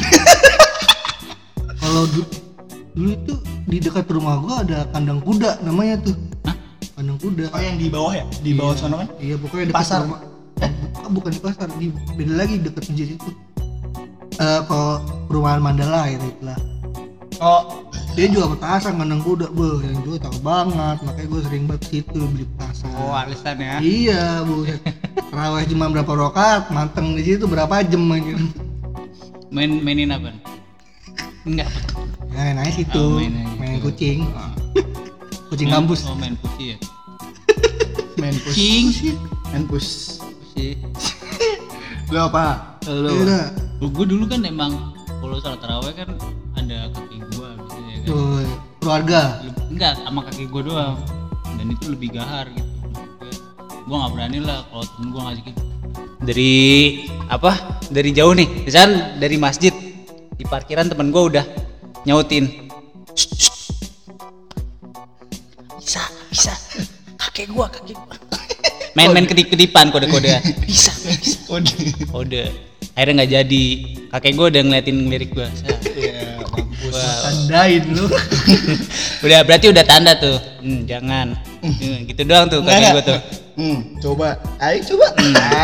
[LAUGHS] kalau du- dulu itu di dekat rumah gua ada kandang kuda namanya tuh Hah? kandang kuda. Oh yang di bawah ya? Di bawah sana kan? iya pokoknya Di dekat pasar? rumah. Eh bukan di pasar di beda lagi dekat masjid itu eh kalau perumahan Mandala gitu itulah. Oh, dia juga petasan kandang kuda. Bu yang juga tahu banget. Makanya gue sering banget situ beli petasan oh alasan ya? Iya bu terawih cuma berapa rokat manteng di situ berapa jam aja main mainin apa? Enggak. Ya naik situ Oh, main kucing. Ah. Kucing Main- kampus. oh main putih ya? [LAUGHS] Main kucing. And push sih lu apa? Lu Iya. gue dulu kan emang kalau sholat taraweh kan ada kaki gue gitu ya kan. Tuh, keluarga. Enggak sama kaki gue doang. Dan itu lebih gahar gitu. Gue nggak berani lah kalau temen gue ngasih gitu. Dari apa? Dari jauh nih. Misal dari masjid di parkiran temen gue udah nyautin. "Shh, shh." Bisa bisa. Kakek gua kakek gua. Main-main kedip-kedipan kode-kode. [LAUGHS] Bisa bisa. Udah. kode. Akhirnya nggak jadi. Kakek gua udah ngeliatin lirik ya mampus. Wah, Tandain lu. [LAUGHS] udah berarti udah tanda tuh. Hmm, jangan. Hmm, gitu doang tuh kakek gua tuh. Hmm coba. Ayo coba.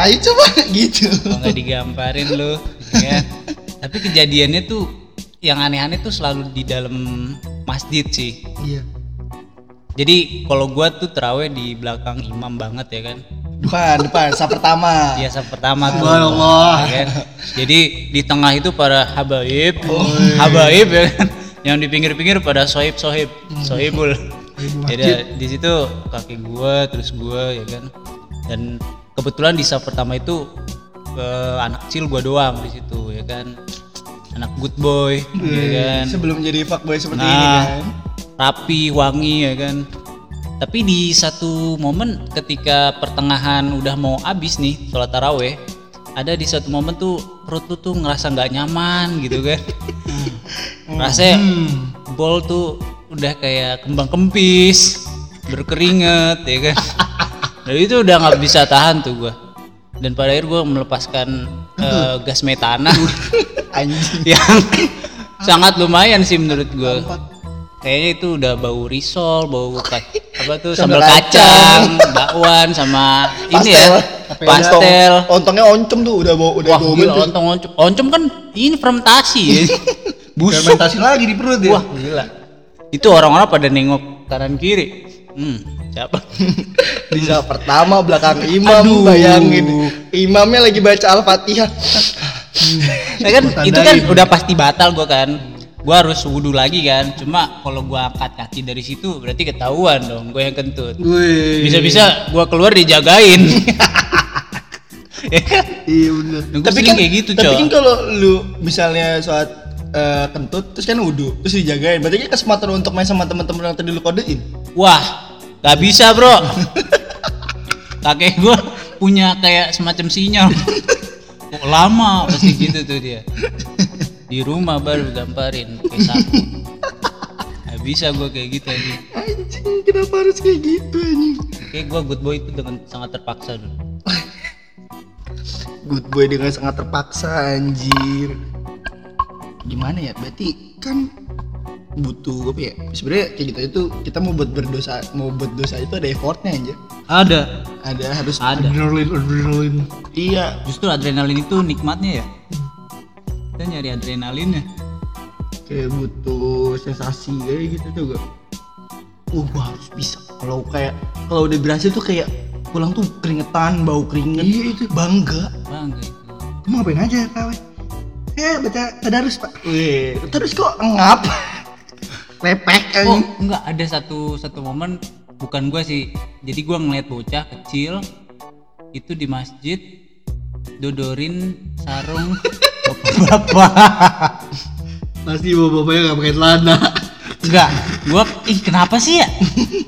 Ayo coba. [LAUGHS] Gitu. Kalau nggak digamparin lu? Ya tapi kejadiannya tuh yang aneh-aneh tuh selalu di dalam masjid sih. Iya. Jadi kalau gua tuh teraweh di belakang imam banget ya kan? Depan depan sa pertama. Biasa pertama tuh. Subhanallah. ya kan? jadi di tengah itu para habaib habaib ya kan? Yang di pinggir-pinggir pada sohib sohib sohibul. Jadi di situ kakek gua terus gua ya kan? Dan kebetulan di saf pertama itu eh, anak kecil gua doang di situ ya kan? Anak good boy ya kan? sebelum jadi fuckboy seperti ini nah kan rapi wangi ya kan. Tapi di satu momen ketika pertengahan udah mau habis nih sholat taraweh ada di satu momen tuh perut lu tuh ngerasa nggak nyaman gitu kan. [LAUGHS] Rasanya bol tuh udah kayak kembang kempis berkeringet ya kan. [LAUGHS] Dan itu udah nggak bisa tahan tuh gua. Dan pada akhir gua melepaskan eh, gas metana. [LAUGHS] Anjing. Yang sangat lumayan sih menurut gue kayaknya itu udah bau risol bau [LAUGHS] ka- apa tuh sambal kacang. bakwan sama ini ya pastel. ontongnya oncom tuh udah bawa udah wah bawa gila ontong oncom. Oncom kan ini fermentasi ya. [LAUGHS] Busuk. Fermentasi lagi di perut ya. wah gila. Itu orang-orang pada nengok kanan kiri. Hmm siapa? [LAUGHS] Di saat pertama belakang imam Aduh. bayangin. Imamnya lagi baca al-fatihah. Nah kan itu kan udah pasti batal gua kan. Gua harus wudhu lagi kan. Cuma kalau gua angkat kaki dari situ berarti ketahuan dong gua yang kentut. Bisa-bisa gua keluar dijagain. [LAUGHS] Ya kan? Iya bener. Nah, gua sering kayak gitu, tapi kan kalau lu misalnya saat eh, kentut terus kan wudhu terus dijagain berarti kan kesempatan untuk main sama teman-teman yang tadi lu kodein Wah, gak bisa, Bro. Kakek gua punya kayak semacam sinyal. [LAUGHS] Kok lama pasti gitu tuh dia. Di rumah baru gamparin pakai sapu. [LAUGHS] Gak bisa gua kayak gitu aja. anjing kenapa harus kayak gitu anjing Kayak gua good boy itu dengan sangat terpaksa dulu. [LAUGHS] good boy dengan sangat terpaksa anjir gimana ya berarti kan butuh apa ya sebenarnya kayak gitu itu kita mau buat berdosa mau buat dosa itu ada effortnya aja Ada, ada harus ada. Adrenalin, adrenalin. iya Justru adrenalin itu nikmatnya ya. Kita nyari adrenalinnya. kayak butuh sensasi kayak gitu juga oh gua harus bisa kalau kayak kalau udah berhasil tuh kayak pulang tuh keringetan bau keringet Iya, itu. bangga Bangga itu. Kamu ngapain aja tahu? Ya baca tadarus pak. Wih, terus kok ngap lepek Oh, enggak ada satu satu momen bukan gua sih. Jadi gua ngeliat bocah kecil itu di masjid dodorin sarung [LAUGHS] bapak. Pasti bapak-bapaknya nggak pakai celana. Enggak, gua ih kenapa sih ya?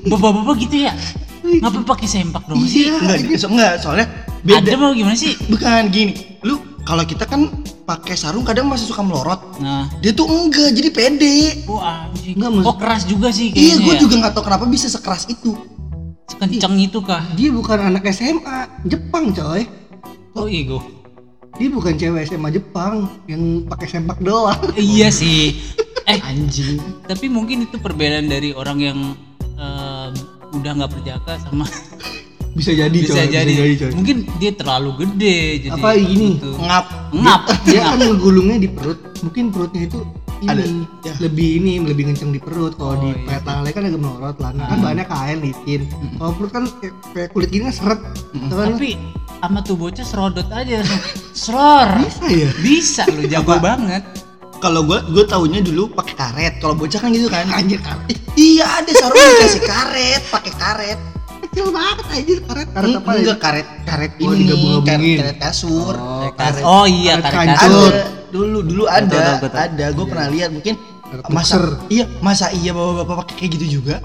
Bapak-bapak gitu ya? Ngapa pakai sempak dong sih? enggak besok enggak soalnya Ada beda mau gimana sih? bukan gini lu kalau kita kan pakai sarung kadang masih suka melorot Nah, dia tuh enggak jadi pede oh anjing. Enggak, maksud- oh keras juga sih iya kayaknya. gue ya. juga nggak tahu kenapa bisa sekeras itu Sekencang itu kah? Dia bukan anak SMA Jepang coy. Oh ego. Dia bukan cewek SMA Jepang yang pakai sempak doang. [LAUGHS] iya sih. Eh, anjing tapi mungkin itu perbedaan dari orang yang eh, udah nggak berjaka sama [LAUGHS] Bisa jadi bisa coy. jadi. Bisa jadi coy. Mungkin dia terlalu gede jadi Apa gini? gitu. ngap Ngap. [LAUGHS] Dia kan ngegulungnya di perut. Mungkin perutnya itu ini Ada, ya. lebih ini lebih kenceng di perut. Kalau Oh, di iya. petalnya kan agak melorot lah. Kan banyak kain licin. Kalau perut kan kayak, kayak kulit gini kan seret. Kan? Tapi sama tuh bocah serodot aja. Seror. bisa ya. Bisa lu jago banget. kalau gue gue taunya dulu pakai karet. Kalau bocah kan gitu kan. Anjir karet. iya ada sarung dikasih karet pakai karet. Kecil banget anjir karet. Karet apa enggak ya? karet karet Oh, ini digabung-gabungin. karet, karet kasur. Oh, Kas- oh iya karet karet kasur ada. dulu dulu Betul, ada betul, betul. ada. Gue pernah lihat mungkin Karet masa iya masa iya bapak-bapak pakai kayak gitu juga.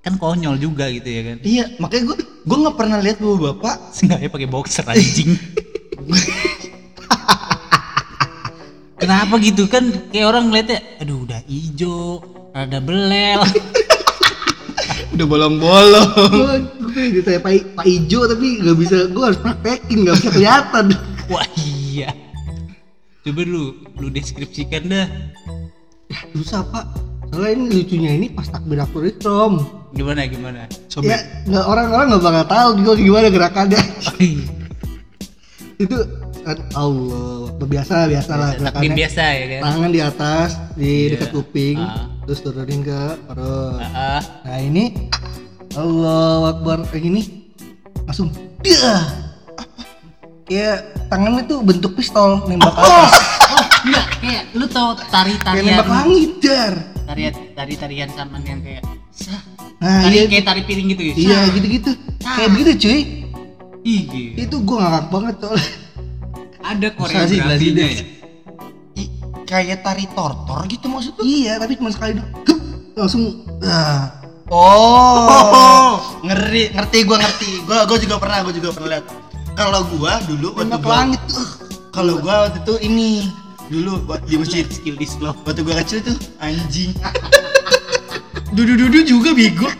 Kan konyol juga gitu ya kan. Iya makanya gue gue nggak pernah lihat bapak-bapak. Seenggaknya pakai boxer anjing [LAUGHS] [LAUGHS] Kenapa gitu kan kayak orang ngeliatnya aduh udah ijo rada belel [LAUGHS] udah bolong-bolong Gue gue ditanya Pak, Pak Ijo tapi nggak bisa gue harus praktekin nggak bisa kelihatan. [LAUGHS] wah iya coba lu lu deskripsikan dah Susah Pak. Soalnya ini lucunya ini pas takbir ikram. gimana gimana Ya nggak orang-orang nggak bakal tahu juga gimana gerakannya. Itu kan Allah biasa biasa lah gerakannya. biasa ya kan? Tangan di atas di Iya. dekat kuping, Ah. terus turunin ke perut. Ah, Nah ini Allah Akbar. Kayak gini langsung dia. Kayak tangannya tuh bentuk pistol nembak ke atas. oh enggak kayak lu tau tari kayak tarian nembak langit dar tarian tari tarian saman yang kayak sah. Nah tari iya kayak tari piring gitu ya? Iya gitu gitu Ah. kayak begitu cuy Ih, gila. itu gua ngakak banget soalnya ada [LAUGHS] koreografinya ya? I- kayak tari tortor gitu maksud lu? Iya tapi cuma sekali doang. Hup, langsung ah. Oh, [LAUGHS] ngeri ngerti gue ngerti. Gue gue juga pernah gue juga pernah lihat. Kalau gue dulu waktu gua langit tuh. Kalau gue waktu itu ini dulu buat di masjid skill di slow. Waktu gue kecil tuh anjing. [LAUGHS] Dudu dudu juga bego.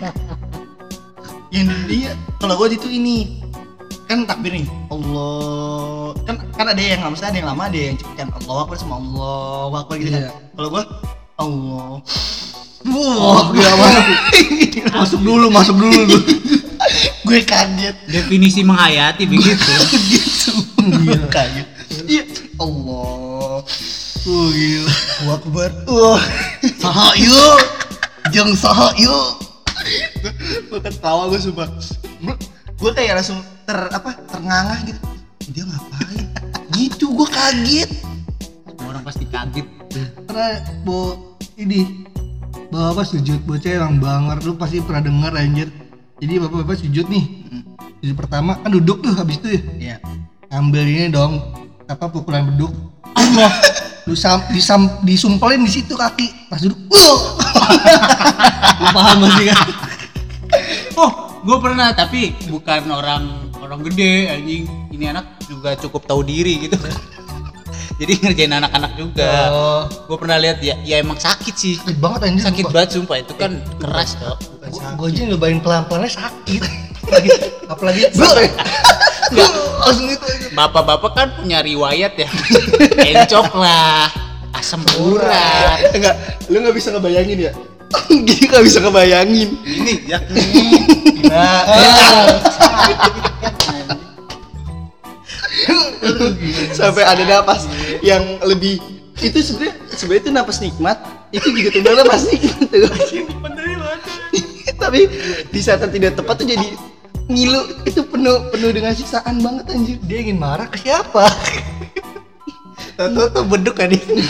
Yang dia kalau gue itu ini kan takbir nih Allah. Kan kan ada yang lama ada yang lama ada yang cepet kan Allah akbar sama Allah akbar gitu Iya. kan kalau gue Allah. Wah gila banget. [LAUGHS] Masuk dulu masuk dulu [LAUGHS] gue kaget. Definisi menghayati begitu. [LAUGHS] Gitu iya. Kaget. Iya. Allah. Oh gila. Allahu akbar. Wah. Saha yuk. Jeng saha yuk. Gue ketawa gue sumpah gue kayak langsung ter apa terngangah gitu. Dia ngapain? Gitu gue kaget. Semua orang pasti kaget. Karena bo ini bapak sujud bocah yang banger. Lu pasti pernah denger anjir. Jadi bapak-bapak sujud nih. Sujud pertama kan duduk tuh habis itu ya? Ya ambil ini dong apa pukulan beduk. Allah lu sam, disam, disumpelin di situ kaki. Pas duduk uh. lu paham masih kan oh gue pernah tapi bukan orang orang gede anjing. Ini anak juga cukup tahu diri gitu. [LAUGHS] Jadi ngerjain anak-anak juga. Oh. Gue pernah lihat ya ya emang sakit sih. Sakit banget anjir sakit sumpah. banget sumpah. Itu kan keras kok gue aja nyobain pelan-pelannya sakit. Apalagi apalagi [LAUGHS] Gua langsung itu aja. Bapak-bapak kan punya riwayat ya. [LAUGHS] Encok lah. Asam urat. Enggak lu nggak bisa ngebayangin ya gini nggak bisa ngebayangin ini ya nah sampai ada napas yang lebih itu sebenarnya sebenarnya itu napas nikmat itu juga tuh napas nikmat tuh tapi di saat yang tidak tepat tuh jadi ngilu itu penuh penuh dengan siksaan banget anjir dia ingin marah ke siapa tahu tuh beduk kan ini